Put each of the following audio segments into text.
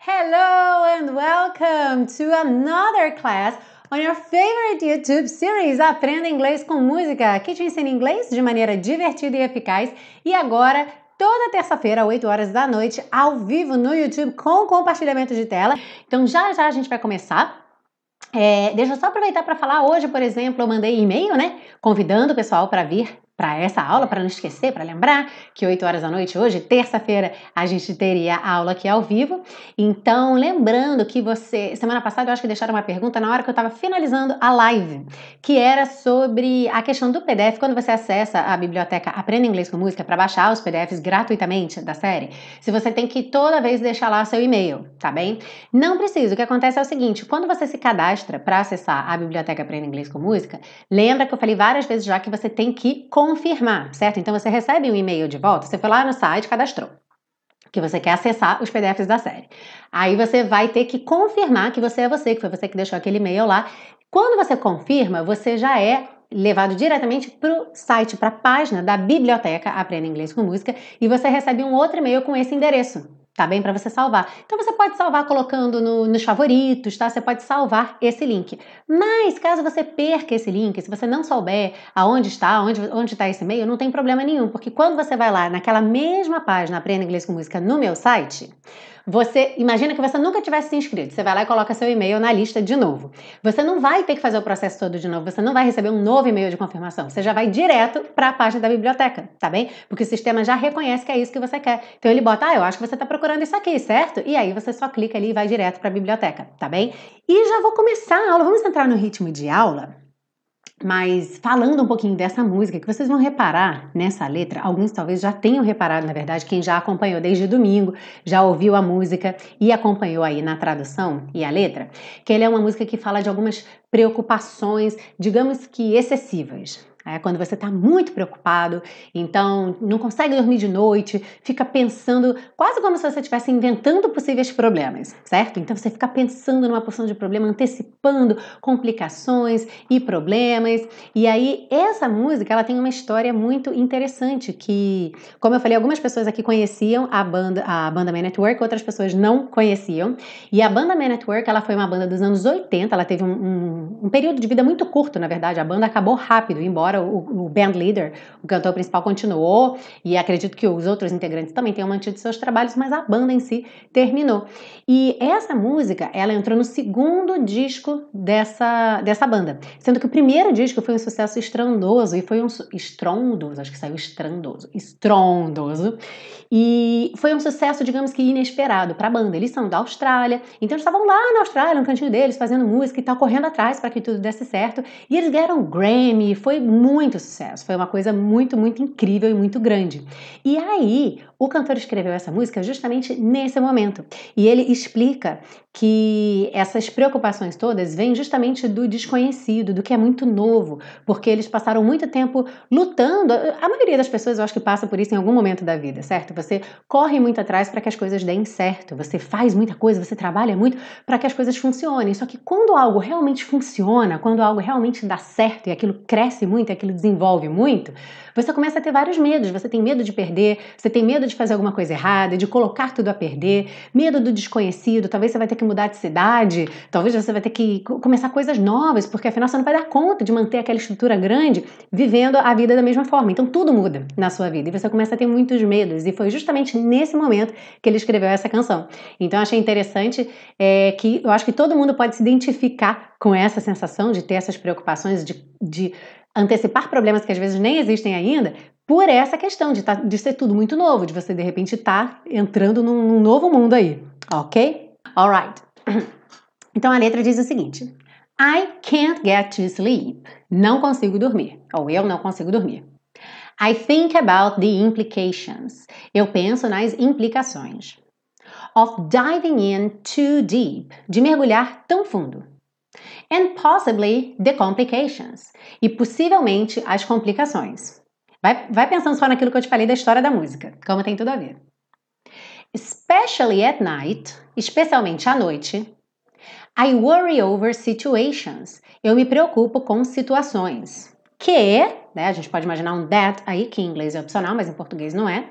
Hello and welcome to another class on your favorite YouTube series Aprenda Inglês com Música, que te ensina inglês de maneira divertida e eficaz. E agora, toda terça-feira, 8 horas da noite, ao vivo no YouTube com compartilhamento de tela. Então já já a gente vai começar. É, deixa eu só aproveitar para falar. Hoje, por exemplo, eu mandei e-mail, né? Convidando o pessoal para vir para essa aula, para não esquecer, para lembrar que 8 horas da noite hoje, terça-feira, a gente teria aula aqui ao vivo. Então, lembrando que você, semana passada eu acho que deixaram uma pergunta na hora que eu estava finalizando a live, que era sobre a questão do PDF, quando você acessa a biblioteca Aprenda Inglês com Música para baixar os PDFs gratuitamente da série, se você tem que toda vez deixar lá seu e-mail, tá bem? Não precisa. O que acontece é o seguinte, quando você se cadastra para acessar a biblioteca Aprenda Inglês com Música, lembra que eu falei várias vezes já que você tem que confirmar, certo? Então você recebe um e-mail de volta, você foi lá no site, cadastrou que você quer acessar os PDFs da série. Aí você vai ter que confirmar que você é você, que foi você que deixou aquele e-mail lá. Quando você confirma, você já é levado diretamente para o site, para a página da biblioteca Aprenda Inglês com Música e você recebe um outro e-mail com esse endereço tá bem? Para você salvar. Então você pode salvar colocando no, nos favoritos, tá? Você pode salvar esse link. Mas caso você perca esse link, se você não souber aonde está, onde onde está esse e-mail, não tem problema nenhum, porque quando você vai lá naquela mesma página Aprenda Inglês com Música no meu site, você imagina que você nunca tivesse se inscrito. Você vai lá e coloca seu e-mail na lista de novo. Você não vai ter que fazer o processo todo de novo. Você não vai receber um novo e-mail de confirmação. Você já vai direto para a página da biblioteca, tá bem? Porque o sistema já reconhece que é isso que você quer. Então ele bota, ah, eu acho que você está procurando isso aqui, certo? E aí você só clica ali e vai direto para a biblioteca, tá bem? E já vou começar a aula. Vamos entrar no ritmo de aula. Mas falando um pouquinho dessa música, que vocês vão reparar nessa letra, alguns talvez já tenham reparado, na verdade, quem já acompanhou desde domingo, já ouviu a música e acompanhou aí na tradução e a letra, que ele é uma música que fala de algumas preocupações, digamos que excessivas. É quando você está muito preocupado, então não consegue dormir de noite, fica pensando, quase como se você estivesse inventando possíveis problemas, certo? Então você fica pensando numa porção de problema, antecipando complicações e problemas. E aí essa música, ela tem uma história muito interessante que, como eu falei, algumas pessoas aqui conheciam a banda, a banda Man Network, outras pessoas não conheciam. E a banda Man Network, ela foi uma banda dos anos 80, ela teve um, um, um período de vida muito curto, na verdade. A banda acabou rápido, embora o, o band leader, o cantor principal, continuou, e acredito que os outros integrantes também tenham mantido seus trabalhos, mas a banda em si terminou. E essa música, ela entrou no segundo disco dessa, dessa banda, sendo que o primeiro disco foi um sucesso estrondoso, e foi um estrondoso, acho que saiu estrondoso, estrondoso, e foi um sucesso, digamos que inesperado para a banda. Eles são da Austrália, então eles estavam lá na Austrália, no cantinho deles, fazendo música e tal, correndo atrás para que tudo desse certo. E eles ganharam Grammy, foi muito sucesso, foi uma coisa muito, muito incrível e muito grande. E aí, o cantor escreveu essa música justamente nesse momento. E ele explica que essas preocupações todas vêm justamente do desconhecido, do que é muito novo, porque eles passaram muito tempo lutando. A maioria das pessoas, eu acho que passa por isso em algum momento da vida, certo? Você corre muito atrás para que as coisas deem certo, você faz muita coisa, você trabalha muito para que as coisas funcionem. Só que quando algo realmente funciona, quando algo realmente dá certo e aquilo cresce muito, aquilo desenvolve muito, você começa a ter vários medos. Você tem medo de perder, você tem medo de fazer alguma coisa errada, de colocar tudo a perder, medo do desconhecido. Talvez você vai ter que mudar de cidade, talvez você vai ter que começar coisas novas, porque afinal você não vai dar conta de manter aquela estrutura grande vivendo a vida da mesma forma. Então tudo muda na sua vida e você começa a ter muitos medos. E foi justamente nesse momento que ele escreveu essa canção. Então achei interessante é, que eu acho que todo mundo pode se identificar com essa sensação de ter essas preocupações, de, de antecipar problemas que às vezes nem existem ainda, por essa questão de, tá, de ser tudo muito novo, de você de repente estar tá entrando num, num novo mundo aí, ok? Alright. Então a letra diz o seguinte: I can't get to sleep. Não consigo dormir. Ou eu não consigo dormir. I think about the implications. Eu penso nas implicações. Of diving in too deep. De mergulhar tão fundo and possibly the complications e possivelmente as complicações. Vai, vai pensando só naquilo que eu te falei da história da música, como tem tudo a ver. Especially at night, especialmente à noite, I worry over situations. Eu me preocupo com situações que né? A gente pode imaginar um that aí, que em inglês é opcional, mas em português não é.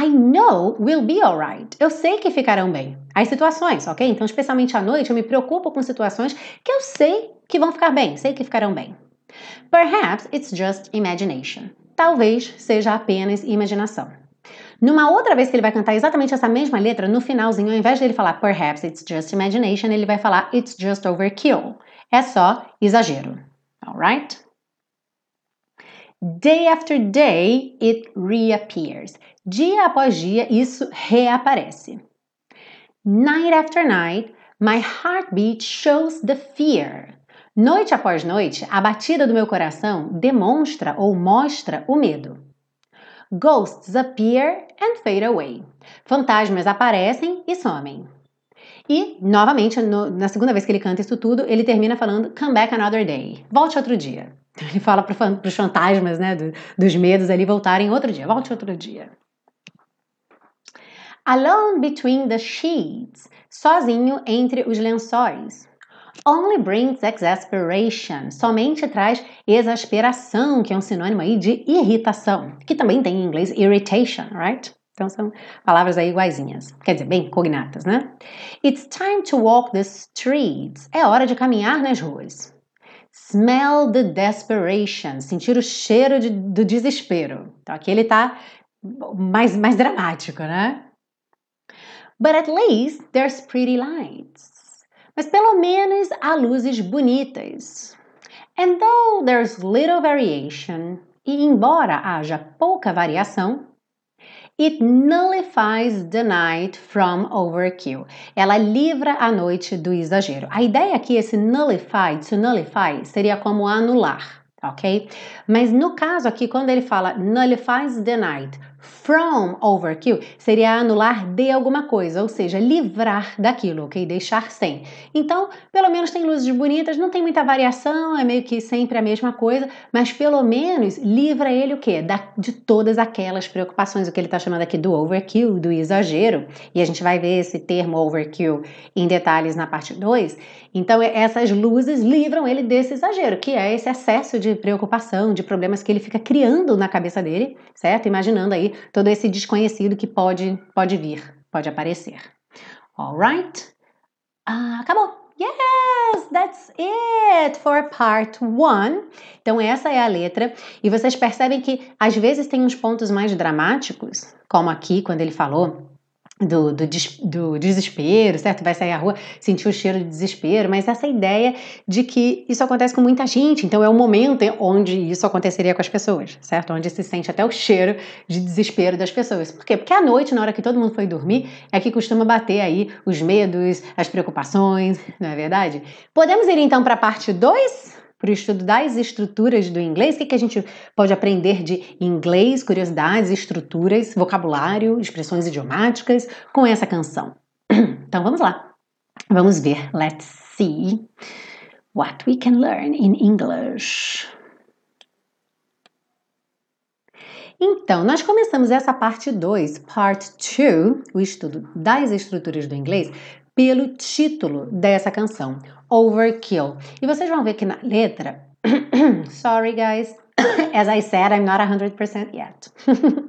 I know will be alright. Eu sei que ficarão bem. As situações, ok? Então, especialmente à noite, eu me preocupo com situações que eu sei que vão ficar bem, sei que ficarão bem. Perhaps it's just imagination. Talvez seja apenas imaginação. Numa outra vez que ele vai cantar exatamente essa mesma letra, no finalzinho, ao invés dele falar perhaps it's just imagination, ele vai falar it's just overkill. É só exagero. Alright? Day after day, it reappears. Dia após dia, isso reaparece. Night after night, my heartbeat shows the fear. Noite após noite, a batida do meu coração demonstra ou mostra o medo. Ghosts appear and fade away. Fantasmas aparecem e somem. E, novamente, no, na segunda vez que ele canta isso tudo, ele termina falando Come back another day. Volte outro dia. Ele fala para os fantasmas, né, do, dos medos ali voltarem outro dia. Volte outro dia. Alone between the sheets. Sozinho entre os lençóis. Only brings exasperation. Somente traz exasperação, que é um sinônimo aí de irritação, que também tem em inglês irritation, right? Então são palavras aí iguaizinhas, quer dizer, bem cognatas, né? It's time to walk the streets. É hora de caminhar nas ruas. Smell the desperation. Sentir o cheiro de, do desespero. Então aqui ele tá mais, mais dramático, né? But at least there's pretty lights. Mas pelo menos há luzes bonitas. And though there's little variation, e embora haja pouca variação, It nullifies the night from overkill. Ela livra a noite do exagero. A ideia aqui, esse nullify, to nullify, seria como anular, ok? Mas no caso aqui, quando ele fala nullifies the night from overkill seria anular de alguma coisa, ou seja, livrar daquilo, ok? Deixar sem. Então, pelo menos tem luzes bonitas, não tem muita variação, é meio que sempre a mesma coisa, mas pelo menos livra ele o quê? Da, de todas aquelas preocupações, o que ele está chamando aqui do overkill, do exagero, e a gente vai ver esse termo overkill em detalhes na parte 2. Então, essas luzes livram ele desse exagero, que é esse excesso de preocupação, de problemas que ele fica criando na cabeça dele, certo? Imaginando aí todo esse desconhecido que pode, pode vir, pode aparecer. Alright? Ah, acabou! Yes, that's it for part one. Então, essa é a letra. E vocês percebem que às vezes tem uns pontos mais dramáticos, como aqui, quando ele falou do, do, do, desespero, certo? Vai sair à rua, sentir o cheiro de desespero, mas essa ideia de que isso acontece com muita gente, então é o momento onde isso aconteceria com as pessoas, certo? Onde se sente até o cheiro de desespero das pessoas. Por quê? Porque à noite, na hora que todo mundo foi dormir, é que costuma bater aí os medos, as preocupações, não é verdade? Podemos ir então para a parte 2? Para o estudo das estruturas do inglês. O que, que a gente pode aprender de inglês, curiosidades, estruturas, vocabulário, expressões idiomáticas com essa canção? Então vamos lá. Vamos ver. Let's see what we can learn in English. Então, nós começamos essa parte 2, part 2, o estudo das estruturas do inglês, pelo título dessa canção, Overkill. E vocês vão ver que na letra, sorry guys, as I said, I'm not 100% yet.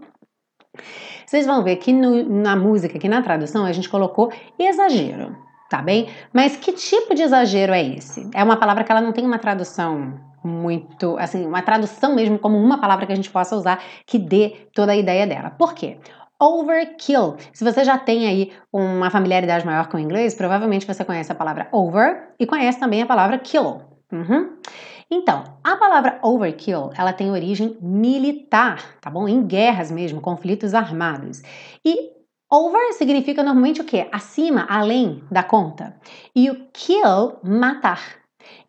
vocês vão ver que no, na música, aqui na tradução, a gente colocou exagero, tá bem? Mas que tipo de exagero é esse? É uma palavra que ela não tem uma tradução muito, assim, uma tradução mesmo como uma palavra que a gente possa usar que dê toda a ideia dela. Por quê? Overkill. Se você já tem aí uma familiaridade maior com o inglês, provavelmente você conhece a palavra over e conhece também a palavra kill. Uhum. Então, a palavra overkill, ela tem origem militar, tá bom? Em guerras mesmo, conflitos armados. E over significa normalmente o quê? Acima, além da conta. E o kill, matar.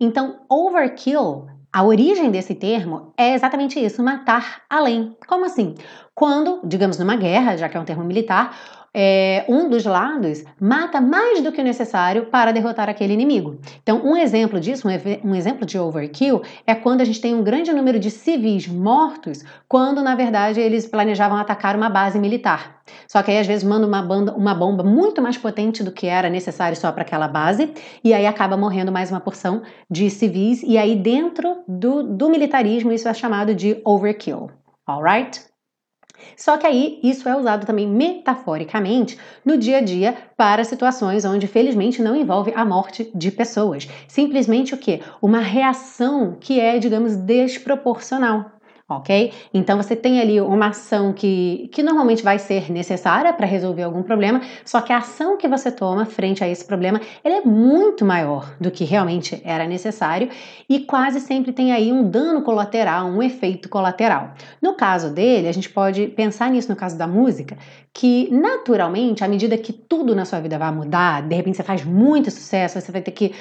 Então, overkill a origem desse termo é exatamente isso, matar além. Como assim? Quando, digamos numa guerra, já que é um termo militar, é, um dos lados mata mais do que o necessário para derrotar aquele inimigo. Então, um exemplo disso, um, um, exemplo de overkill, é quando a gente tem um grande número de civis mortos, quando na verdade eles planejavam atacar uma base militar. Só que aí às vezes manda uma, banda, uma bomba muito mais potente do que era necessário só para aquela base, e aí acaba morrendo mais uma porção de civis, e aí dentro do, do militarismo isso é chamado de overkill. Alright? Só que aí isso é usado também metaforicamente no dia a dia para situações onde felizmente não envolve a morte de pessoas. Simplesmente o que? Uma reação que é, digamos, desproporcional ok? Então você tem ali uma ação que, que normalmente vai ser necessária para resolver algum problema, só que a ação que você toma frente a esse problema ele é muito maior do que realmente era necessário e quase sempre tem aí um dano colateral, um efeito colateral. No caso dele, a gente pode pensar nisso no caso da música, que naturalmente, à medida que tudo na sua vida vai mudar, de repente você faz muito sucesso, você vai ter que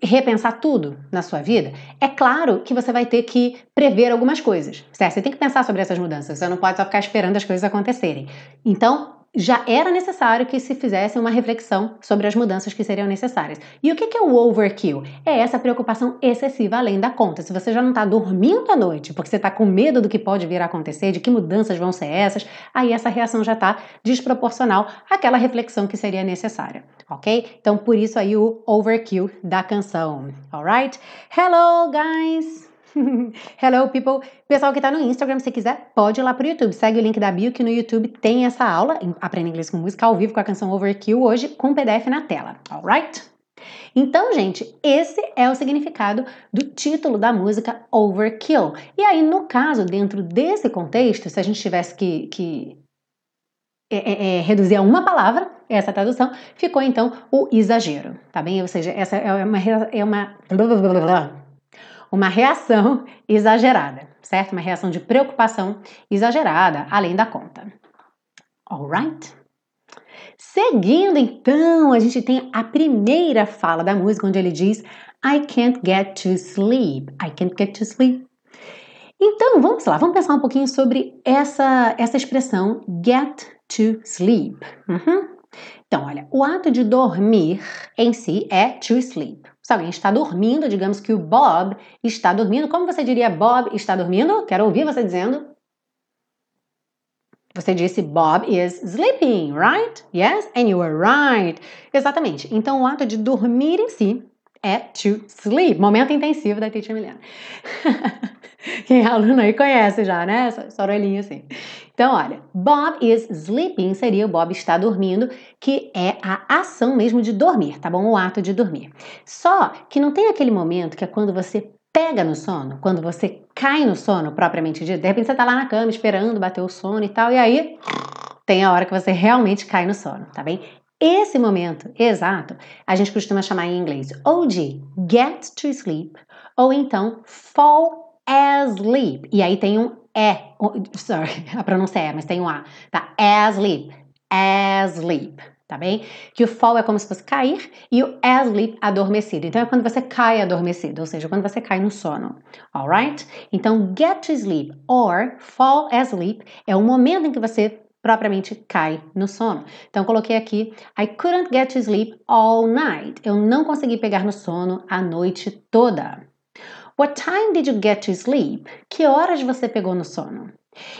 repensar tudo na sua vida, é claro que você vai ter que prever algumas coisas, certo? Você tem que pensar sobre essas mudanças, você não pode só ficar esperando as coisas acontecerem. Então, já era necessário que se fizesse uma reflexão sobre as mudanças que seriam necessárias. E o que é o overkill? É essa preocupação excessiva além da conta. Se você já não está dormindo à noite porque você está com medo do que pode vir a acontecer, de que mudanças vão ser essas, aí essa reação já está desproporcional àquela reflexão que seria necessária, ok? Então, por isso aí o overkill da canção, alright? Hello, guys! Hello, people! Pessoal que está no Instagram, se quiser, pode ir lá pro YouTube. Segue o link da bio que no YouTube tem essa aula, Aprenda Inglês com Música, ao vivo com a canção Overkill, hoje com PDF na tela, alright? Então, gente, esse é o significado do título da música Overkill. E aí, no caso, dentro desse contexto, se a gente tivesse que, que é, é, é, reduzir a uma palavra, essa tradução, ficou então o exagero, tá bem? Ou seja, essa é uma, é uma uma reação exagerada, certo? Uma reação de preocupação exagerada, além da conta. Alright? Seguindo, então, a gente tem a primeira fala da música, onde ele diz I can't get to sleep. I can't get to sleep. Então, vamos lá, vamos pensar um pouquinho sobre essa, essa expressão get to sleep. Uhum. Então, olha, o ato de dormir em si é to sleep. Se alguém está dormindo, digamos que o Bob está dormindo. Como você diria Bob está dormindo? Quero ouvir você dizendo. Você disse Bob is sleeping, right? Yes, and you are right. Exatamente. Então, o ato de dormir em si é to sleep. Momento intensivo da Teacher Milena. Quem é aluno aí conhece já, né? Orelhinha assim. Então, olha, Bob is sleeping seria o Bob está dormindo, que é a ação mesmo de dormir, tá bom? O ato de dormir. Só que não tem aquele momento que é quando você pega no sono, quando você cai no sono propriamente dito. De repente você tá lá na cama esperando bater o sono e tal, e aí tem a hora que você realmente cai no sono, tá bem? Esse momento exato a gente costuma chamar em inglês ou de get to sleep ou então fall asleep. E aí tem um é, sorry, a pronúncia é, mas tem um A, tá? Asleep, asleep, tá bem? Que o fall é como se fosse cair e o asleep, adormecido. Então é quando você cai adormecido, ou seja, quando você cai no sono, alright? Então get to sleep or fall asleep é o momento em que você propriamente cai no sono. Então coloquei aqui I couldn't get to sleep all night. Eu não consegui pegar no sono a noite toda. What time did you get to sleep? Que horas você pegou no sono?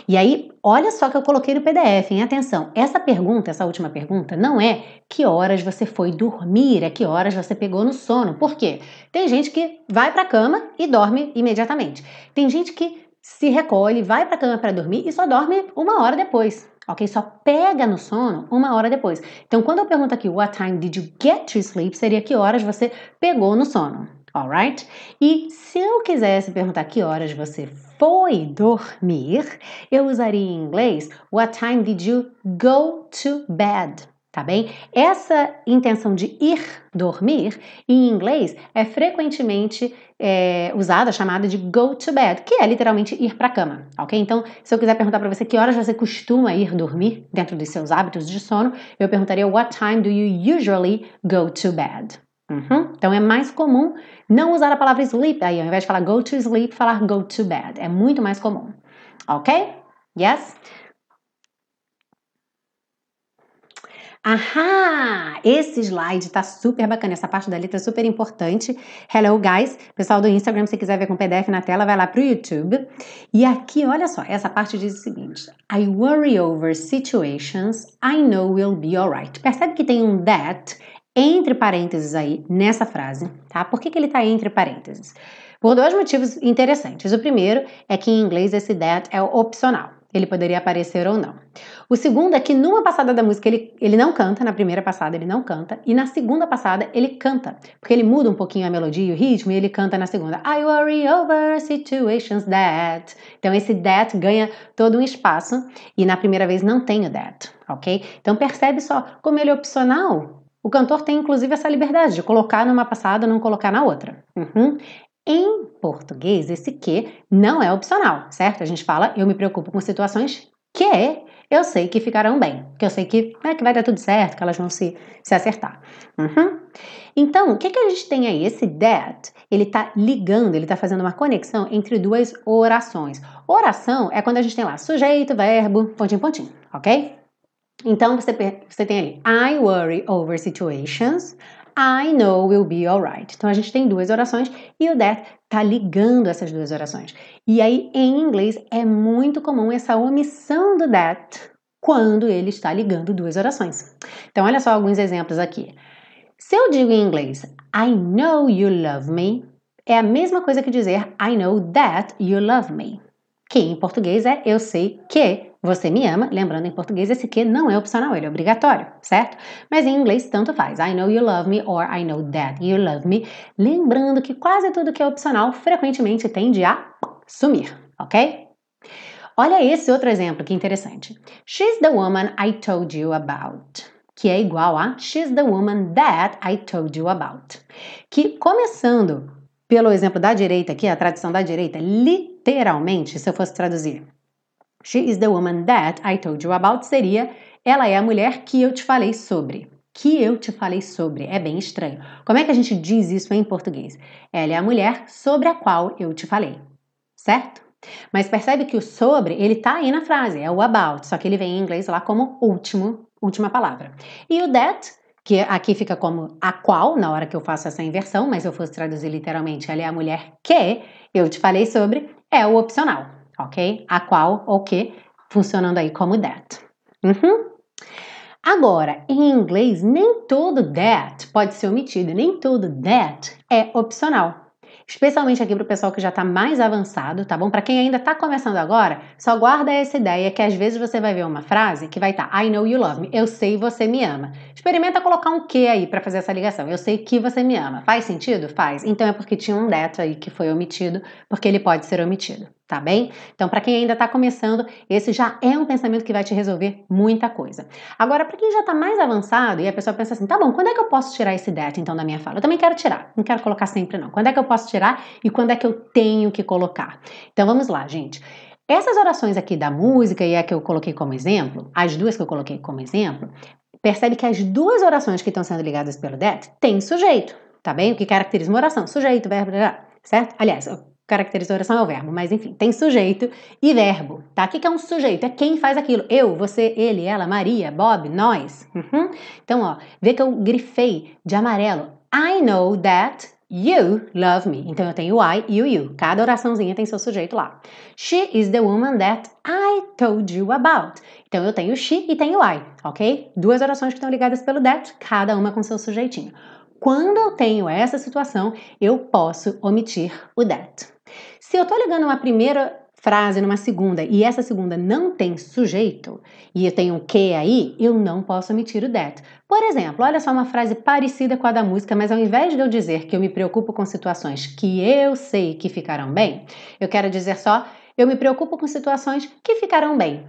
E aí, olha só que eu coloquei no PDF, hein? Atenção, essa pergunta, essa última pergunta, não é que horas você foi dormir, é que horas você pegou no sono. Por quê? Tem gente que vai para a cama e dorme imediatamente. Tem gente que se recolhe, vai para a cama para dormir e só dorme uma hora depois. Ok? Só pega no sono uma hora depois. Então, quando eu pergunto aqui, what time did you get to sleep? Seria que horas você pegou no sono alright? E se eu quisesse perguntar que horas você foi dormir, eu usaria em inglês What time did you go to bed? Tá bem? Essa intenção de ir dormir, em inglês, é frequentemente é, usada, chamada de go to bed, que é literalmente ir para a cama, ok? Então, se eu quiser perguntar para você que horas você costuma ir dormir dentro dos seus hábitos de sono, eu perguntaria What time do you usually go to bed? Uhum. Então é mais comum não usar a palavra sleep aí, ao invés de falar go to sleep, falar go to bed. É muito mais comum. Ok? Yes? Ahá! Esse slide tá super bacana, essa parte da letra é super importante. Hello, guys! Pessoal do Instagram, se quiser ver com PDF na tela, vai lá pro YouTube. E aqui, olha só, essa parte diz o seguinte: I worry over situations I know will be alright. Percebe que tem um that entre parênteses aí nessa frase, tá? Por que, que ele tá entre parênteses? Por dois motivos interessantes. O primeiro é que em inglês esse that é opcional ele poderia aparecer ou não. O segundo é que numa passada da música ele, ele não canta, na primeira passada ele não canta, e na segunda passada ele canta, porque ele muda um pouquinho a melodia e o ritmo e ele canta na segunda. I worry over situations that. Então esse that ganha todo um espaço e na primeira vez não tem o that, ok? Então percebe só como ele é opcional. O cantor tem inclusive essa liberdade de colocar numa passada, não colocar na outra. Uhum. Em português, esse que não é opcional, certo? A gente fala, eu me preocupo com situações que eu sei que ficarão bem, que eu sei que, né, que vai dar tudo certo, que elas vão se, se acertar. Uhum. Então, o que, que a gente tem aí? Esse that, ele está ligando, ele está fazendo uma conexão entre duas orações. Oração é quando a gente tem lá sujeito, verbo, pontinho, pontinho, ok? Então, você, você tem ali I worry over situations, I know will be alright. Então a gente tem duas orações e o that tá ligando essas duas orações. E aí em inglês é muito comum essa omissão do that quando ele está ligando duas orações. Então olha só alguns exemplos aqui. Se eu digo em inglês I know you love me, é a mesma coisa que dizer I know that you love me. Que em português é eu sei que você me ama, lembrando em português esse que não é opcional, ele é obrigatório, certo? Mas em inglês tanto faz. I know you love me or I know that you love me. Lembrando que quase tudo que é opcional frequentemente tende a sumir, ok? Olha esse outro exemplo que interessante. She's the woman I told you about. Que é igual a She's the woman that I told you about. Que começando pelo exemplo da direita aqui, a tradução da direita, literalmente, se eu fosse traduzir, She is the woman that I told you about seria ela é a mulher que eu te falei sobre. Que eu te falei sobre. É bem estranho. Como é que a gente diz isso em português? Ela é a mulher sobre a qual eu te falei. Certo? Mas percebe que o sobre, ele tá aí na frase, é o about, só que ele vem em inglês lá como último, última palavra. E o that, que aqui fica como a qual, na hora que eu faço essa inversão, mas eu fosse traduzir literalmente, ela é a mulher que eu te falei sobre, é o opcional ok? A qual ou que, funcionando aí como that. Uhum. Agora, em inglês, nem todo that pode ser omitido, nem todo that é opcional. Especialmente aqui para o pessoal que já está mais avançado, tá bom? Para quem ainda está começando agora, só guarda essa ideia que às vezes você vai ver uma frase que vai estar tá, I know you love me, eu sei você me ama. Experimenta colocar um que aí para fazer essa ligação. Eu sei que você me ama. Faz sentido? Faz. Então é porque tinha um that aí que foi omitido, porque ele pode ser omitido tá bem? Então, para quem ainda está começando, esse já é um pensamento que vai te resolver muita coisa. Agora, para quem já está mais avançado e a pessoa pensa assim, tá bom, quando é que eu posso tirar esse that então da minha fala? Eu também quero tirar, não quero colocar sempre não. Quando é que eu posso tirar e quando é que eu tenho que colocar? Então, vamos lá, gente. Essas orações aqui da música e a que eu coloquei como exemplo, as duas que eu coloquei como exemplo, percebe que as duas orações que estão sendo ligadas pelo that têm sujeito, tá bem? O que caracteriza uma oração? Sujeito, verbo, certo? Aliás, caracteriza a oração é o verbo, mas enfim, tem sujeito e verbo, tá? O que é um sujeito? É quem faz aquilo. Eu, você, ele, ela, Maria, Bob, nós. Uhum. Então, ó, vê que eu grifei de amarelo. I know that you love me. Então, eu tenho I e o you. Cada oraçãozinha tem seu sujeito lá. She is the woman that I told you about. Então, eu tenho she e tenho I, ok? Duas orações que estão ligadas pelo that, cada uma com seu sujeitinho. Quando eu tenho essa situação, eu posso omitir o that. Se eu estou ligando uma primeira frase numa segunda e essa segunda não tem sujeito e eu tenho um que aí, eu não posso omitir o that. Por exemplo, olha só uma frase parecida com a da música, mas ao invés de eu dizer que eu me preocupo com situações que eu sei que ficarão bem, eu quero dizer só eu me preocupo com situações que ficarão bem.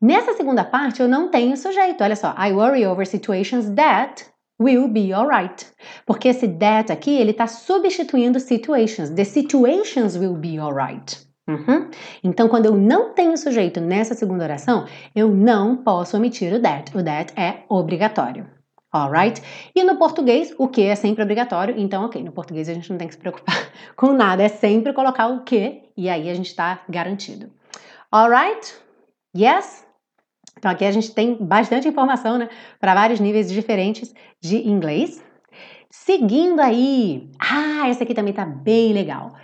Nessa segunda parte eu não tenho sujeito. Olha só, I worry over situations that will be alright. Porque esse that aqui, ele está substituindo situations. The situations will be alright. Uhum. Então, quando eu não tenho sujeito nessa segunda oração, eu não posso omitir o that. O that é obrigatório. Alright? E no português, o que é sempre obrigatório. Então, ok, no português a gente não tem que se preocupar com nada. É sempre colocar o que e aí a gente está garantido. Alright? Yes? Então aqui a gente tem bastante informação, né, para vários níveis diferentes de inglês. Seguindo aí, ah, essa aqui também tá bem legal.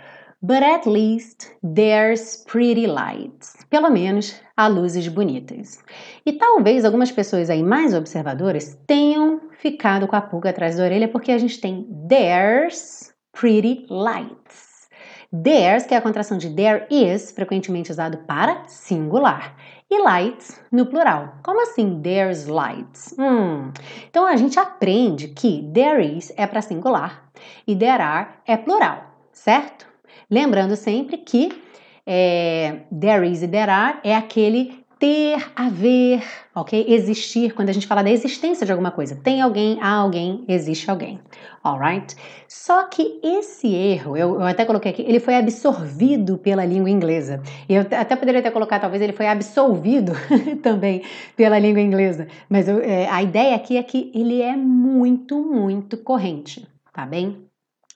But at least there's pretty lights. Pelo menos há luzes bonitas. E talvez algumas pessoas aí mais observadoras tenham ficado com a pulga atrás da orelha porque a gente tem there's pretty lights. There's, que é a contração de there is, frequentemente usado para singular. E lights no plural. Como assim there's lights? Hum. Então a gente aprende que there is é para singular e there are é plural, certo? Lembrando sempre que é, there is e there are é aquele ter, haver, ok? Existir, quando a gente fala da existência de alguma coisa. Tem alguém, há alguém, existe alguém, alright? Só que esse erro, eu, eu, até coloquei aqui, ele foi absorvido pela língua inglesa. Eu até poderia ter colocado, talvez ele foi absolvido também pela língua inglesa. Mas eu, é, a ideia aqui é que ele é muito, muito corrente, tá bem?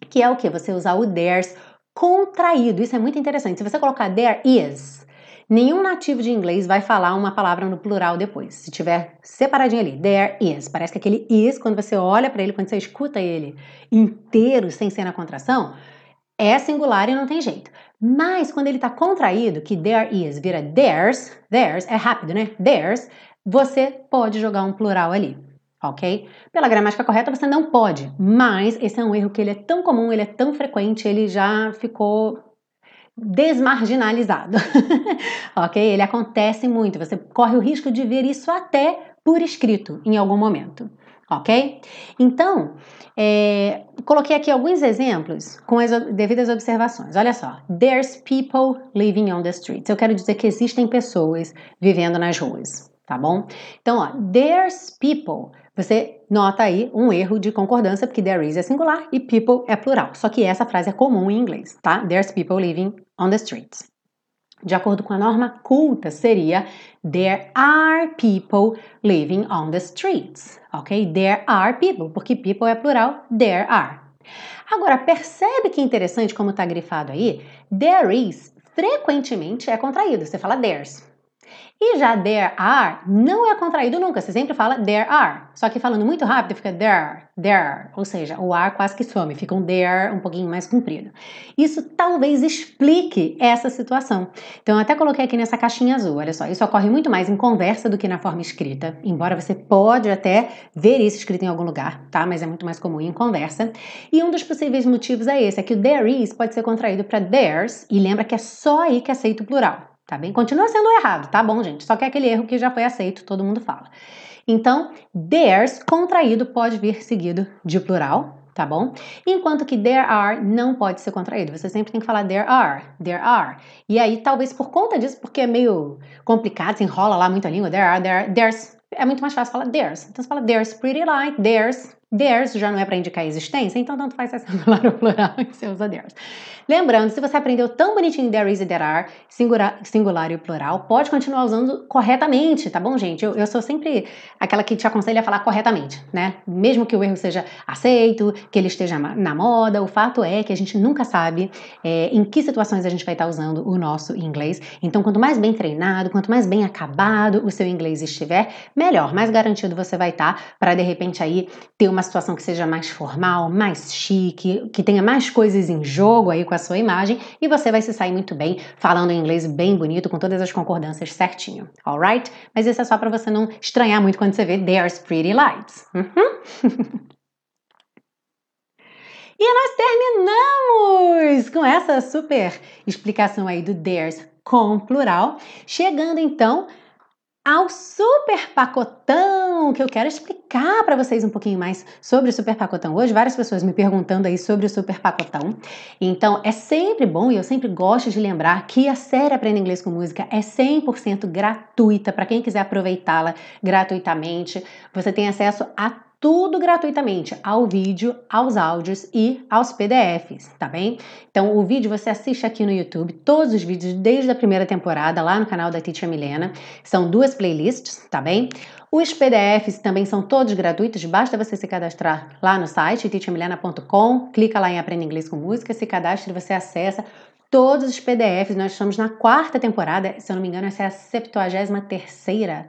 Que é o que? Você usar o there's contraído. Isso é muito interessante. Se você colocar there is, nenhum nativo de inglês vai falar uma palavra no plural depois. Se tiver separadinho ali, there is. Parece que aquele is, quando você olha para ele, quando você escuta ele inteiro, sem ser na contração, é singular e não tem jeito. Mas quando ele está contraído, que there is vira there's, there's é rápido, né? There's, você pode jogar um plural ali ok? Pela gramática correta você não pode, mas esse é um erro que ele é tão comum, ele é tão frequente, ele já ficou desmarginalizado, ok? Ele acontece muito, você corre o risco de ver isso até por escrito em algum momento, ok? Então, é, coloquei aqui alguns exemplos com as devidas observações. Olha só, there's people living on the streets. Eu quero dizer que existem pessoas vivendo nas ruas, tá bom? Então, ó, there's people você nota aí um erro de concordância, porque there is é singular e people é plural. Só que essa frase é comum em inglês, tá? There's people living on the streets. De acordo com a norma culta, seria There are people living on the streets, ok? There are people, porque people é plural, there are. Agora, percebe que interessante como está grifado aí? There is frequentemente é contraído, você fala there's. E já there are não é contraído nunca, você sempre fala there are. Só que falando muito rápido fica there, there, ou seja, o ar quase que some, fica um there um pouquinho mais comprido. Isso talvez explique essa situação. Então eu até coloquei aqui nessa caixinha azul, olha só, isso ocorre muito mais em conversa do que na forma escrita, embora você pode até ver isso escrito em algum lugar, tá? Mas é muito mais comum em conversa. E um dos possíveis motivos é esse, é que o there is pode ser contraído para there's e lembra que é só aí que aceita o plural. Tá bem? Continua sendo errado, tá bom, gente? Só que é aquele erro que já foi aceito, todo mundo fala. Então, there's contraído pode vir seguido de plural, tá bom? Enquanto que there are não pode ser contraído. Você sempre tem que falar there are, there are. E aí, talvez por conta disso, porque é meio complicado, se enrola lá muito a língua, there are, there are, there's, é muito mais fácil falar there's. Então você fala there's pretty light, there's Theirs já não é para indicar a existência, então tanto faz se singular ou plural e você usa theirs. Lembrando, se você aprendeu tão bonitinho there is e there are, singular, singular e plural, pode continuar usando corretamente, tá bom, gente? Eu, eu sou sempre aquela que te aconselha a falar corretamente, né? Mesmo que o erro seja aceito, que ele esteja na moda, o fato é que a gente nunca sabe é, em que situações a gente vai estar usando o nosso inglês. Então, quanto mais bem treinado, quanto mais bem acabado o seu inglês estiver, melhor, mais garantido você vai estar para de repente aí ter uma uma situação que seja mais formal, mais chique, que tenha mais coisas em jogo aí com a sua imagem e você vai se sair muito bem falando em inglês bem bonito, com todas as concordâncias certinho, alright? Mas isso é só para você não estranhar muito quando você vê There's Pretty Lights. Uhum. E nós terminamos com essa super explicação aí do there's com plural, chegando então ao super pacotão, que eu quero explicar para vocês um pouquinho mais sobre o super pacotão hoje. Várias pessoas me perguntando aí sobre o super pacotão. Então, é sempre bom e eu sempre gosto de lembrar que a série Aprenda Inglês com Música é 100% gratuita para quem quiser aproveitá-la gratuitamente. Você tem acesso a tudo gratuitamente, ao vídeo, aos áudios e aos PDFs, tá bem? Então, o vídeo você assiste aqui no YouTube, todos os vídeos desde a primeira temporada, lá no canal da Teacher Milena. São duas playlists, tá bem? Os PDFs também são todos gratuitos, basta você se cadastrar lá no site teachermilena.com, clica lá em Aprenda Inglês com Música, se cadastre, você acessa todos os PDFs. Nós estamos na quarta temporada, se eu não me engano, essa é a 73 terceira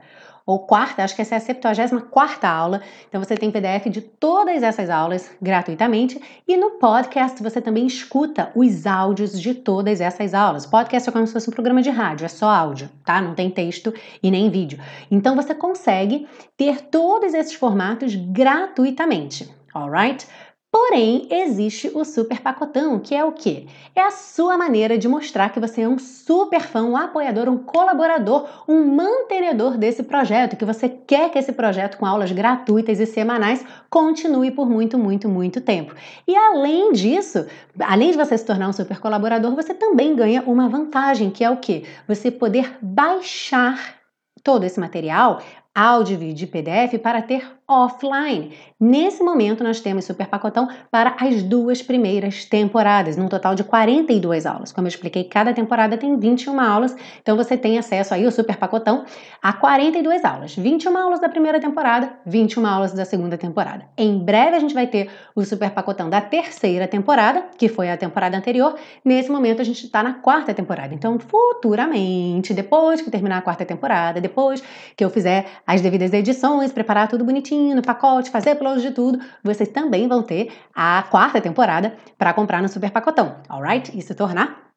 ou quarta, acho que essa é a 74 aula. Então você tem PDF de todas essas aulas gratuitamente e no podcast você também escuta os áudios de todas essas aulas. Podcast é como se fosse um programa de rádio, é só áudio, tá? Não tem texto e nem vídeo. Então você consegue ter todos esses formatos gratuitamente, alright? Porém, existe o super pacotão, que é o quê? É a sua maneira de mostrar que você é um super fã, um apoiador, um colaborador, um mantenedor desse projeto, que você quer que esse projeto com aulas gratuitas e semanais continue por muito, muito, muito tempo. E além disso, além de você se tornar um super colaborador, você também ganha uma vantagem, que é o quê? Você poder baixar todo esse material áudio, vídeo e PDF para ter offline. Nesse momento, nós temos super pacotão para as duas primeiras temporadas, num total de 42 aulas. Como eu expliquei, cada temporada tem 21 aulas, então você tem acesso aí, o super pacotão, a 42 aulas. 21 aulas da primeira temporada, 21 aulas da segunda temporada. Em breve a gente vai ter o super pacotão da terceira temporada, que foi a temporada anterior. Nesse momento a gente está na quarta temporada. Então, futuramente, depois que terminar a quarta temporada, depois que eu fizer as devidas edições, preparar tudo bonitinho no pacote, fazer upload de tudo, vocês também vão ter a quarta temporada para comprar no super pacotão, alright? E se tornar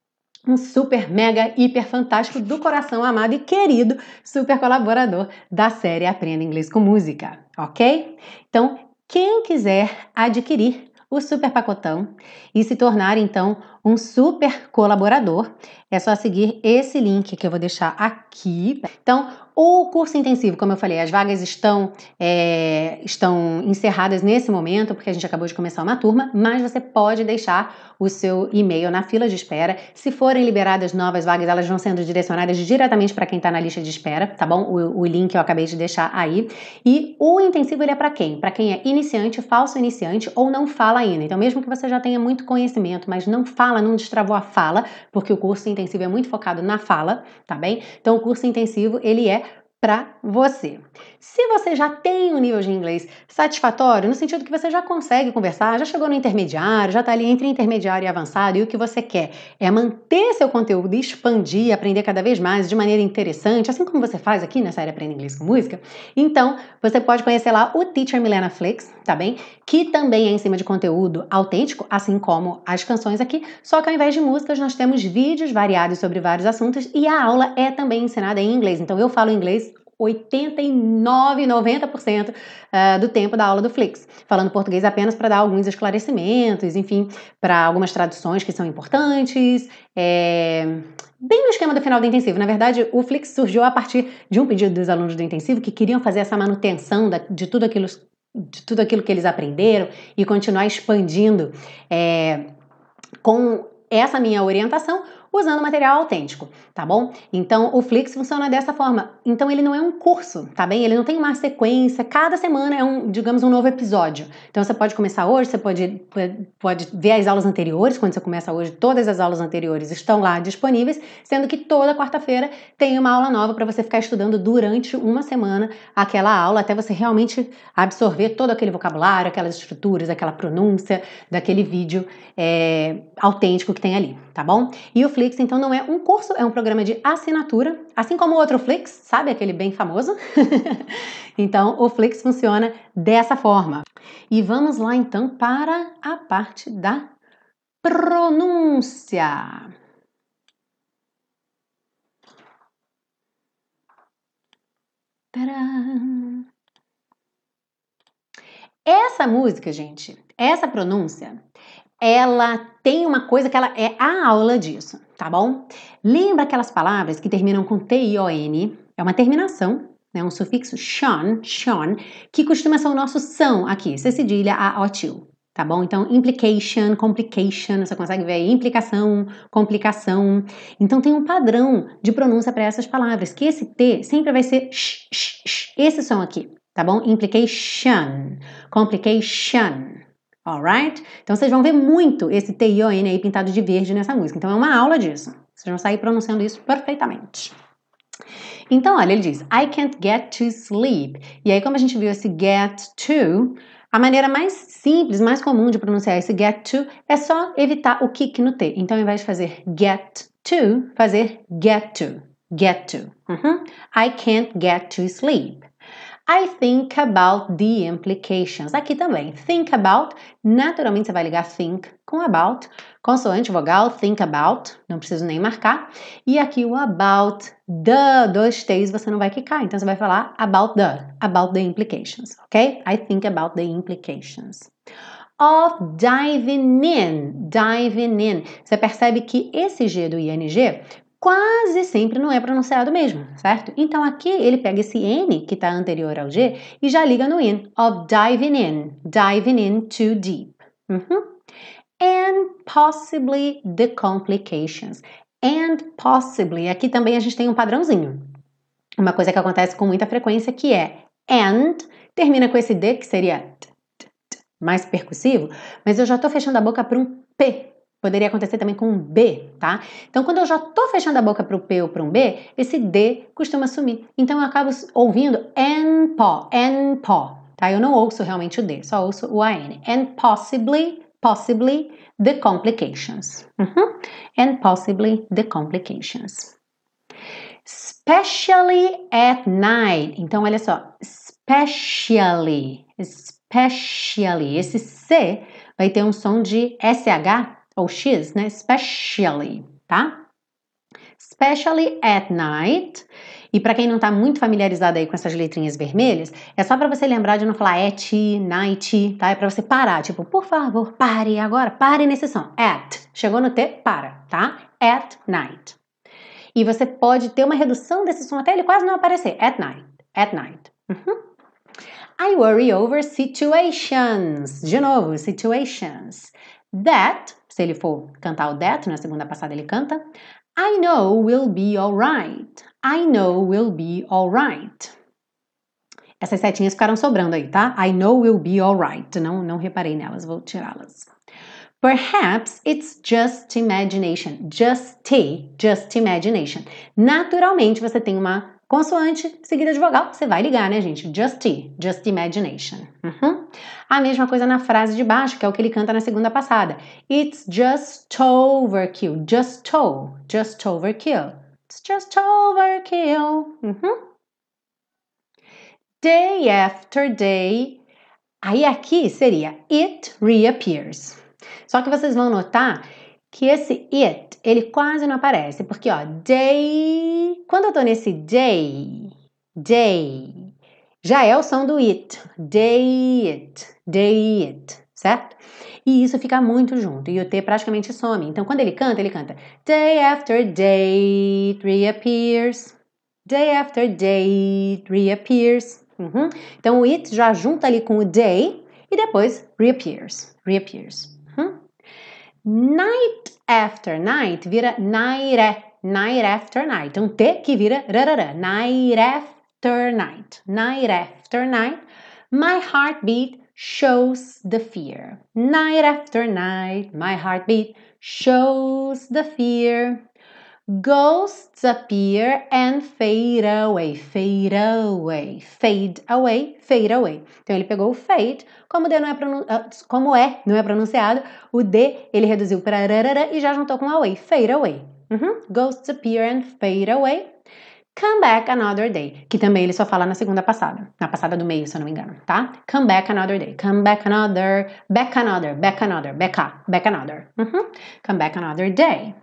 um super, mega, hiper fantástico do coração amado e querido super colaborador da série Aprenda Inglês com Música, ok? Então, quem quiser adquirir o super pacotão e se tornar então um super colaborador, é só seguir esse link que eu vou deixar aqui. Então, o curso intensivo, como eu falei, as vagas estão, é, estão encerradas nesse momento, porque a gente acabou de começar uma turma, mas você pode deixar o seu e-mail na fila de espera. Se forem liberadas novas vagas, elas vão sendo direcionadas diretamente para quem está na lista de espera, tá bom? O, o, link eu acabei de deixar aí. E o intensivo ele é para quem? Para quem é iniciante, falso iniciante ou não fala ainda. Então, mesmo que você já tenha muito conhecimento, mas não fala, não destravou a fala, porque o curso intensivo é muito focado na fala, tá bem? Então, o curso intensivo ele é para você. Se você já tem um nível de inglês satisfatório, no sentido que você já consegue conversar, já chegou no intermediário, já está ali entre intermediário e avançado, e o que você quer é manter seu conteúdo, expandir, aprender cada vez mais de maneira interessante, assim como você faz aqui na série Aprenda Inglês com Música, então você pode conhecer lá o Teacher Milena Flix, tá bem? Que também é em cima de conteúdo autêntico, assim como as canções aqui, só que ao invés de músicas nós temos vídeos variados sobre vários assuntos e a aula é também ensinada em inglês. Então eu falo inglês 89, 90% uh, do tempo da aula do Flix, falando português apenas para dar alguns esclarecimentos, enfim, para algumas traduções que são importantes. É... Bem no esquema do final do intensivo. Na verdade, o Flix surgiu a partir de um pedido dos alunos do intensivo que queriam fazer essa manutenção de tudo aquilo de tudo aquilo que eles aprenderam e continuar expandindo é, com essa minha orientação usando material autêntico, tá bom? Então o Flix funciona dessa forma. Então ele não é um curso, tá bem? Ele não tem uma sequência, cada semana é um, digamos, um novo episódio. Então você pode começar hoje, você pode, pode ver as aulas anteriores, quando você começa hoje, todas as aulas anteriores estão lá disponíveis, sendo que toda quarta-feira tem uma aula nova para você ficar estudando durante uma semana aquela aula, até você realmente absorver todo aquele vocabulário, aquelas estruturas, aquela pronúncia daquele vídeo é, autêntico que tem ali, tá bom? E o Flix Então, não é um curso, é um programa de assinatura, assim como o outro Flix, sabe? Aquele bem famoso. então, o Flix funciona dessa forma. E vamos lá, então, para a parte da pronúncia. Essa música, gente, essa pronúncia, ela tem uma coisa que ela é a aula disso, tá bom? Lembra aquelas palavras que terminam com T-I-O-N? É uma terminação, né? Um sufixo shon, shon, que costuma ser o nosso são aqui, C cedilha a O tá bom? Então, implication, complication, você consegue ver aí, implicação, complicação. Então, tem um padrão de pronúncia para essas palavras, que esse T sempre vai ser sh, sh, sh, esse som aqui, tá bom? Implication, complication, alright? Então vocês vão ver muito esse T-I-O-N aí pintado de verde nessa música. Então é uma aula disso. Vocês vão sair pronunciando isso perfeitamente. Então, olha, ele diz, I can't get to sleep. E aí, como a gente viu esse get to, a maneira mais simples, mais comum de pronunciar esse get to é só evitar o kick no T. Então, ao invés de fazer get to, fazer get to. get to. Uhum. I can't get to sleep. I think about the implications. Aqui também, think about, naturalmente você vai ligar think com about, consoante vogal, think about, não preciso nem marcar. E aqui o about the, dois T's você não vai quicar, então você vai falar about the, about the implications, ok? I think about the implications of diving in, diving in. Você percebe que esse G do ING quase sempre não é pronunciado mesmo, certo? Então aqui ele pega esse N que está anterior ao G e já liga no in, of diving in, diving in too deep. Uhum. And possibly the complications. And possibly, aqui também a gente tem um padrãozinho. Uma coisa que acontece com muita frequência que é and, termina com esse D que seria mais percussivo, mas eu já estou fechando a boca para um P Poderia acontecer também com um B, tá? Então, quando eu já estou fechando a boca para o P ou para um B, esse D costuma sumir. Então, eu acabo ouvindo and po, and po, tá? Eu não ouço realmente o D, só ouço o AN. And possibly, possibly the complications. Uhum. And possibly the complications. Especially at night. Então, olha só. Especially, especially. Esse C vai ter um som de SH ou X, né? Especially, tá? Especially at night. E para quem não está muito familiarizado aí com essas letrinhas vermelhas, é só para você lembrar de não falar at, night, tá? É para você parar, tipo, por favor, pare agora, pare nesse som. At. Chegou no T, para, tá? At night. E você pode ter uma redução desse som até ele quase não aparecer. At night. At night. Uhum. I worry over situations. De novo, situations. That se ele for cantar o that, na segunda passada ele canta. I know we'll be alright. I know we'll be alright. Essas setinhas ficaram sobrando aí, tá? I know we'll be alright. Não, não reparei nelas, vou tirá-las. Perhaps it's just imagination. Just just imagination. Naturalmente você tem uma Consoante seguida de vogal, você vai ligar, né, gente? Just just imagination. Uhum. A mesma coisa na frase de baixo, que é o que ele canta na segunda passada. It's just overkill. Just to. Just overkill. It's just overkill. Uhum. Day after day. Aí aqui seria it reappears. Só que vocês vão notar que esse it, ele quase não aparece, porque ó, day, quando eu tô nesse day, day, já é o som do it, day it, day it, certo? E isso fica muito junto, e o T praticamente some. Então, quando ele canta, ele canta Day after day it reappears. Day after day it reappears. Uhum. Então, o it já junta ali com o day e depois reappears. Reappears. Night after night vira naire, night after night. Um T que vira rarara, night after night. Night after night. My heartbeat shows the fear. Night after night, my heartbeat shows the fear. Ghosts appear and fade away, fade away, fade away, fade away. Então ele pegou o fade, como, D não é ah, como é, não é pronunciado, o D ele reduziu para rarara e já juntou com away, fade away. Uhum. Ghosts appear and fade away. Come back another day, que também ele só fala na segunda passada, na passada do meio, se eu não me engano, tá? Come back another day, come back another, back another, back another, back up, back another. Uhum. Come back another day.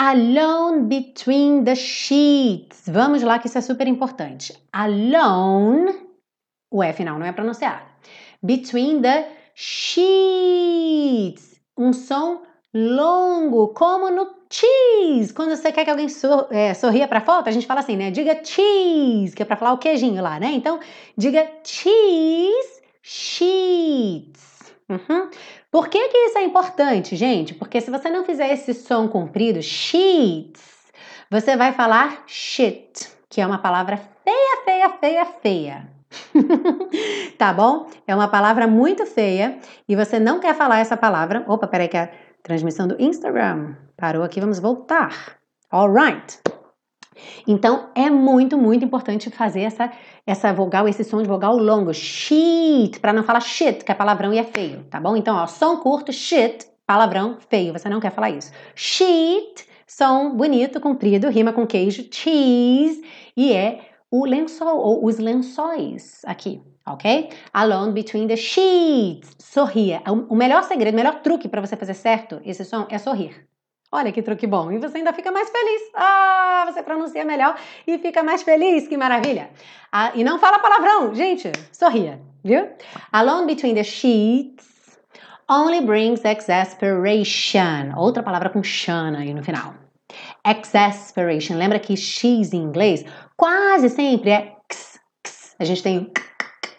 Alone between the sheets. Vamos lá, que isso é super importante. Alone, o E final não é pronunciado. Between the sheets. Um som longo, como no cheese. Quando você quer que alguém sor é, sorria para foto, a gente fala assim, né? Diga cheese, que é para falar o queijinho lá, né? Então, diga cheese sheets. Uhum. Por que, que isso é importante, gente? Porque se você não fizer esse som comprido, sheets, você vai falar shit, que é uma palavra feia, feia, feia, feia. tá bom? É uma palavra muito feia e você não quer falar essa palavra. Opa, peraí que a transmissão do Instagram parou aqui, vamos voltar. Alright. Então é muito, muito importante fazer essa, essa vogal, esse som de vogal longo, shit, para não falar shit, que é palavrão e é feio, tá bom? Então, ó, som curto, shit, palavrão feio, você não quer falar isso. Shit, som bonito, comprido, rima com queijo, cheese, e é o lençol ou os lençóis aqui, ok? Alone between the sheets. Sorria. O melhor segredo, o melhor truque para você fazer certo esse som é sorrir. Olha que truque bom. E você ainda fica mais feliz. Ah, você pronuncia melhor e fica mais feliz. Que maravilha. Ah, e não fala palavrão. Gente, sorria, viu? Alone between the sheets only brings exasperation. Outra palavra com shana aí no final. Exasperation. Lembra que X em inglês quase sempre é x, x. A gente tem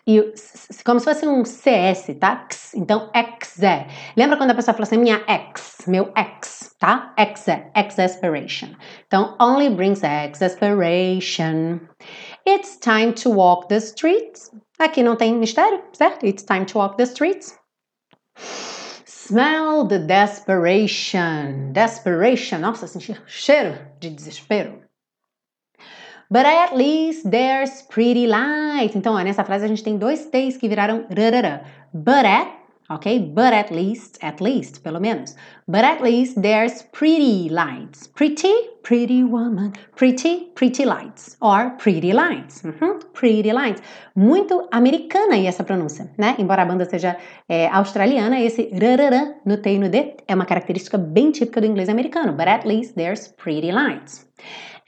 e como se fosse um CS, tá? X, então, ex é. Lembra quando a pessoa fala assim, minha ex, meu ex, tá? Ex é, exasperation. Então, only brings exasperation. It's time to walk the streets. Aqui não tem mistério, certo? It's time to walk the streets. Smell the desperation. Desperation. Nossa, senti cheiro de desespero. But at least there's pretty light. Então, ó, nessa frase a gente tem dois T's que viraram rarara. But at, ok? But at least, at least, pelo menos. But at least there's pretty lights. Pretty, pretty woman. Pretty, pretty lights. Or pretty lights. Uhum, pretty lights. Muito americana aí essa pronúncia, né? Embora a banda seja é, australiana, esse rarara no T e no D é uma característica bem típica do inglês americano. But at least there's pretty lights.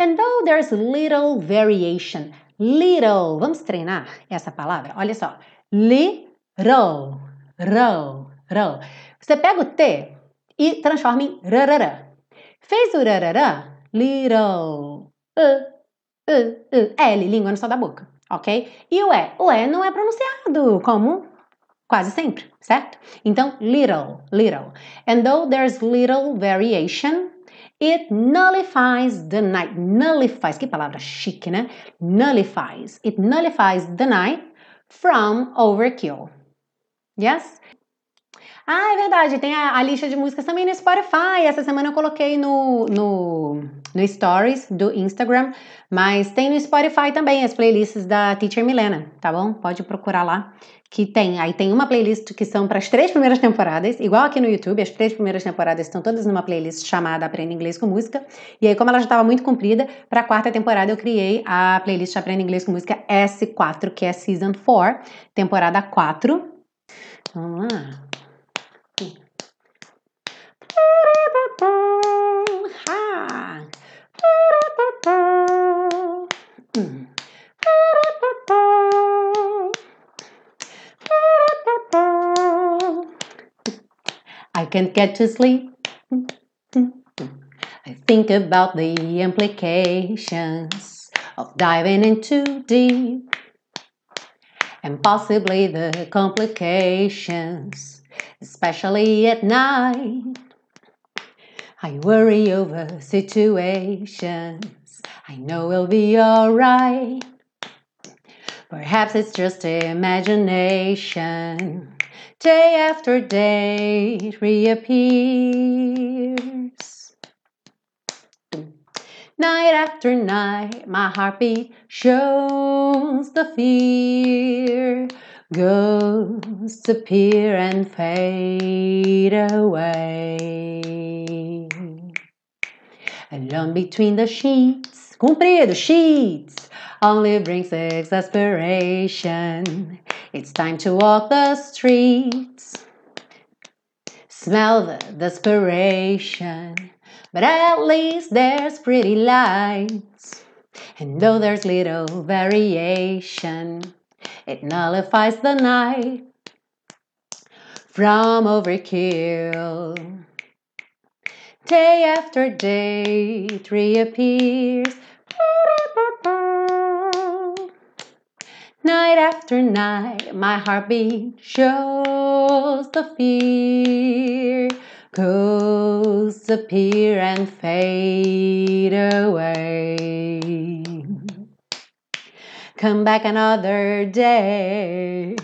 And though there's little variation, little, vamos treinar essa palavra? Olha só, little, ro, ro. Você pega o T e transforma em rarará. Fez o rarará? Little, uh, uh, uh, L, língua no céu da boca, ok? E o E? O E não é pronunciado como quase sempre, certo? Então, little, little. And though there's little variation, It nullifies the night. Nullifies, que palavra chique, né? Nullifies. It nullifies the night from overkill. Yes? Ah, é verdade, tem a, a, lista de músicas também no Spotify. Essa semana eu coloquei no, no, no Stories do Instagram, mas tem no Spotify também as playlists da Teacher Milena, tá bom? Pode procurar lá que tem. Aí tem uma playlist que são para as três primeiras temporadas, igual aqui no YouTube, as três primeiras temporadas estão todas numa playlist chamada Aprenda Inglês com Música. E aí, como ela já estava muito comprida, para a quarta temporada eu criei a playlist Aprenda Inglês com Música S4, que é Season 4, temporada 4. Vamos lá. Hum. I can't get to sleep. I think about the implications of diving in too deep and possibly the complications, especially at night. I worry over situations. I know we'll be alright. Perhaps it's just imagination day after day it reappears. Night after night, my heartbeat shows the fear goes to appear and fade away. Alone between the sheets, comprido, sheets, only brings exasperation. It's time to walk the streets. Smell the desperation, but at least there's pretty lights. And though there's little variation, it nullifies the night from overkill. Day after day it reappears Night after night, my heartbeat shows the fear goes appear and fade away. Come back another day.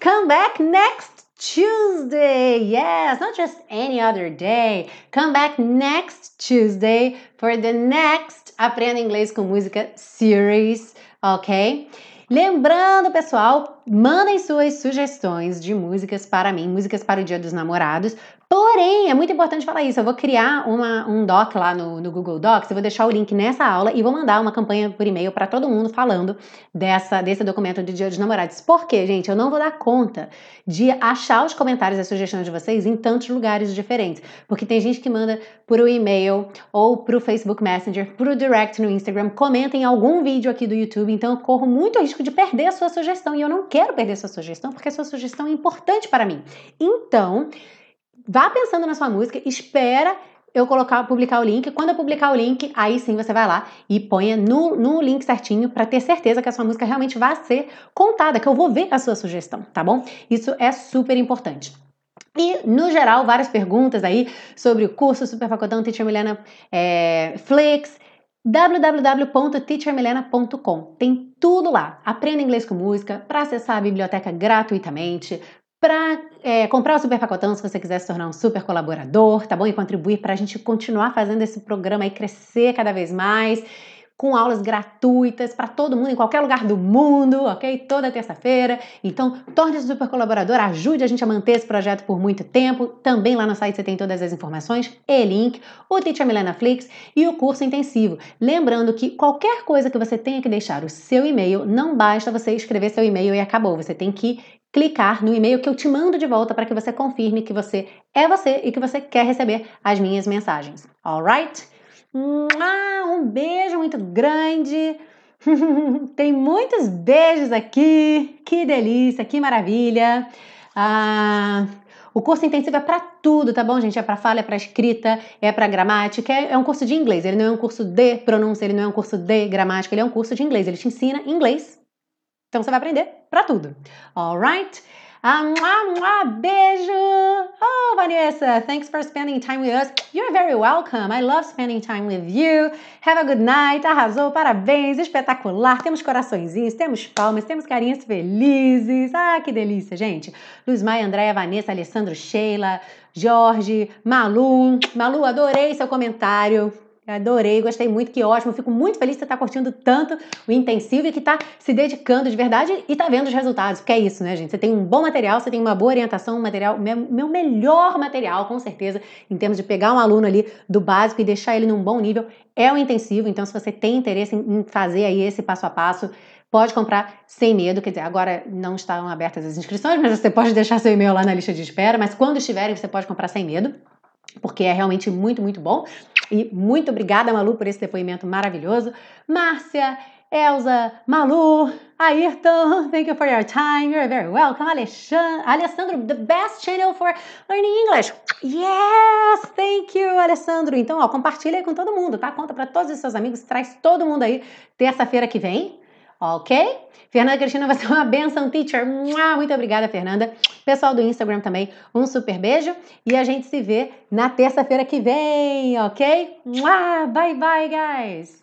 Come back next Tuesday. Yes, not just any other day. Come back next Tuesday for the next Aprenda Inglês com Música series, ok? Lembrando, pessoal, mandem suas sugestões de músicas para mim, músicas para o Dia dos Namorados, Porém, é muito importante falar isso. Eu vou criar uma, um doc lá no, no, Google Docs, eu vou deixar o link nessa aula e vou mandar uma campanha por e-mail para todo mundo falando dessa, desse documento de Dia dos Namorados. Por quê, gente? Eu não vou dar conta de achar os comentários e sugestões de vocês em tantos lugares diferentes. Porque tem gente que manda por o e-mail ou pro Facebook Messenger, pro direct no Instagram, comenta em algum vídeo aqui do YouTube. Então eu corro muito risco de perder a sua sugestão e eu não quero perder a sua sugestão porque a sua sugestão é importante para mim. Então, Vá pensando na sua música, espera eu colocar, publicar o link. Quando eu publicar o link, aí sim você vai lá e ponha no, no link certinho para ter certeza que a sua música realmente vai ser contada, que eu vou ver a sua sugestão, tá bom? Isso é super importante. E, no geral, várias perguntas aí sobre o curso Super Facotão Teacher Milena é, Flix, www.teachermilena.com. Tem tudo lá. Aprenda inglês com música, para acessar a biblioteca gratuitamente, para é, comprar o Super Pacotão se você quiser se tornar um super colaborador, tá bom? E contribuir para a gente continuar fazendo esse programa aí crescer cada vez mais, com aulas gratuitas para todo mundo, em qualquer lugar do mundo, ok? Toda terça-feira. Então, torne-se super colaborador, ajude a gente a manter esse projeto por muito tempo. Também lá no site você tem todas as informações e link, o Teacher Milena Flix e o curso intensivo. Lembrando que qualquer coisa que você tenha que deixar o seu e-mail, não basta você escrever seu e-mail e acabou. Você tem que clicar no e-mail que eu te mando de volta para que você confirme que você é você e que você quer receber as minhas mensagens. Alright? Um beijo muito grande. Tem muitos beijos aqui. Que delícia, que maravilha. Ah, o curso intensivo é para tudo, tá bom, gente? É para fala, é para escrita, é para gramática, é, é, um curso de inglês. Ele não é um curso de pronúncia, ele não é um curso de gramática, ele é um curso de inglês. Ele te ensina inglês então você vai aprender para tudo. Alright? Ah, mua, mua, beijo! Oh, Vanessa, thanks for spending time with us. You're very welcome. I love spending time with you. Have a good night. Arrasou, parabéns, espetacular. Temos coraçõezinhos, temos palmas, temos carinhas felizes. Ah, que delícia, gente. Luz Maia, Andréia, Vanessa, Alessandro, Sheila, Jorge, Malu. Malu, adorei seu comentário. Adorei, gostei muito, que ótimo. Fico muito feliz que você está curtindo tanto o intensivo e que está se dedicando de verdade e está vendo os resultados. Porque é isso, né, gente? Você tem um bom material, você tem uma boa orientação, um material, meu melhor material, com certeza, em termos de pegar um aluno ali do básico e deixar ele num bom nível, é o intensivo. Então, se você tem interesse em fazer aí esse passo a passo, pode comprar sem medo. Quer dizer, agora não estão abertas as inscrições, mas você pode deixar seu e-mail lá na lista de espera. Mas quando estiverem, você pode comprar sem medo porque é realmente muito, muito bom. E muito obrigada, Malu, por esse depoimento maravilhoso. Márcia, Elza, Malu, Ayrton, thank you for your time. You're very welcome. Alessandro, the best channel for learning English. Yes, thank you, Alessandro. Então, ó, compartilha aí com todo mundo, tá? Conta para todos os seus amigos, traz todo mundo aí terça-feira que vem ok? Fernanda Cristina vai ser uma benção, teacher. Muito obrigada, Fernanda. Pessoal do Instagram também, um super beijo. E a gente se vê na terça-feira que vem, ok? Bye, bye, guys!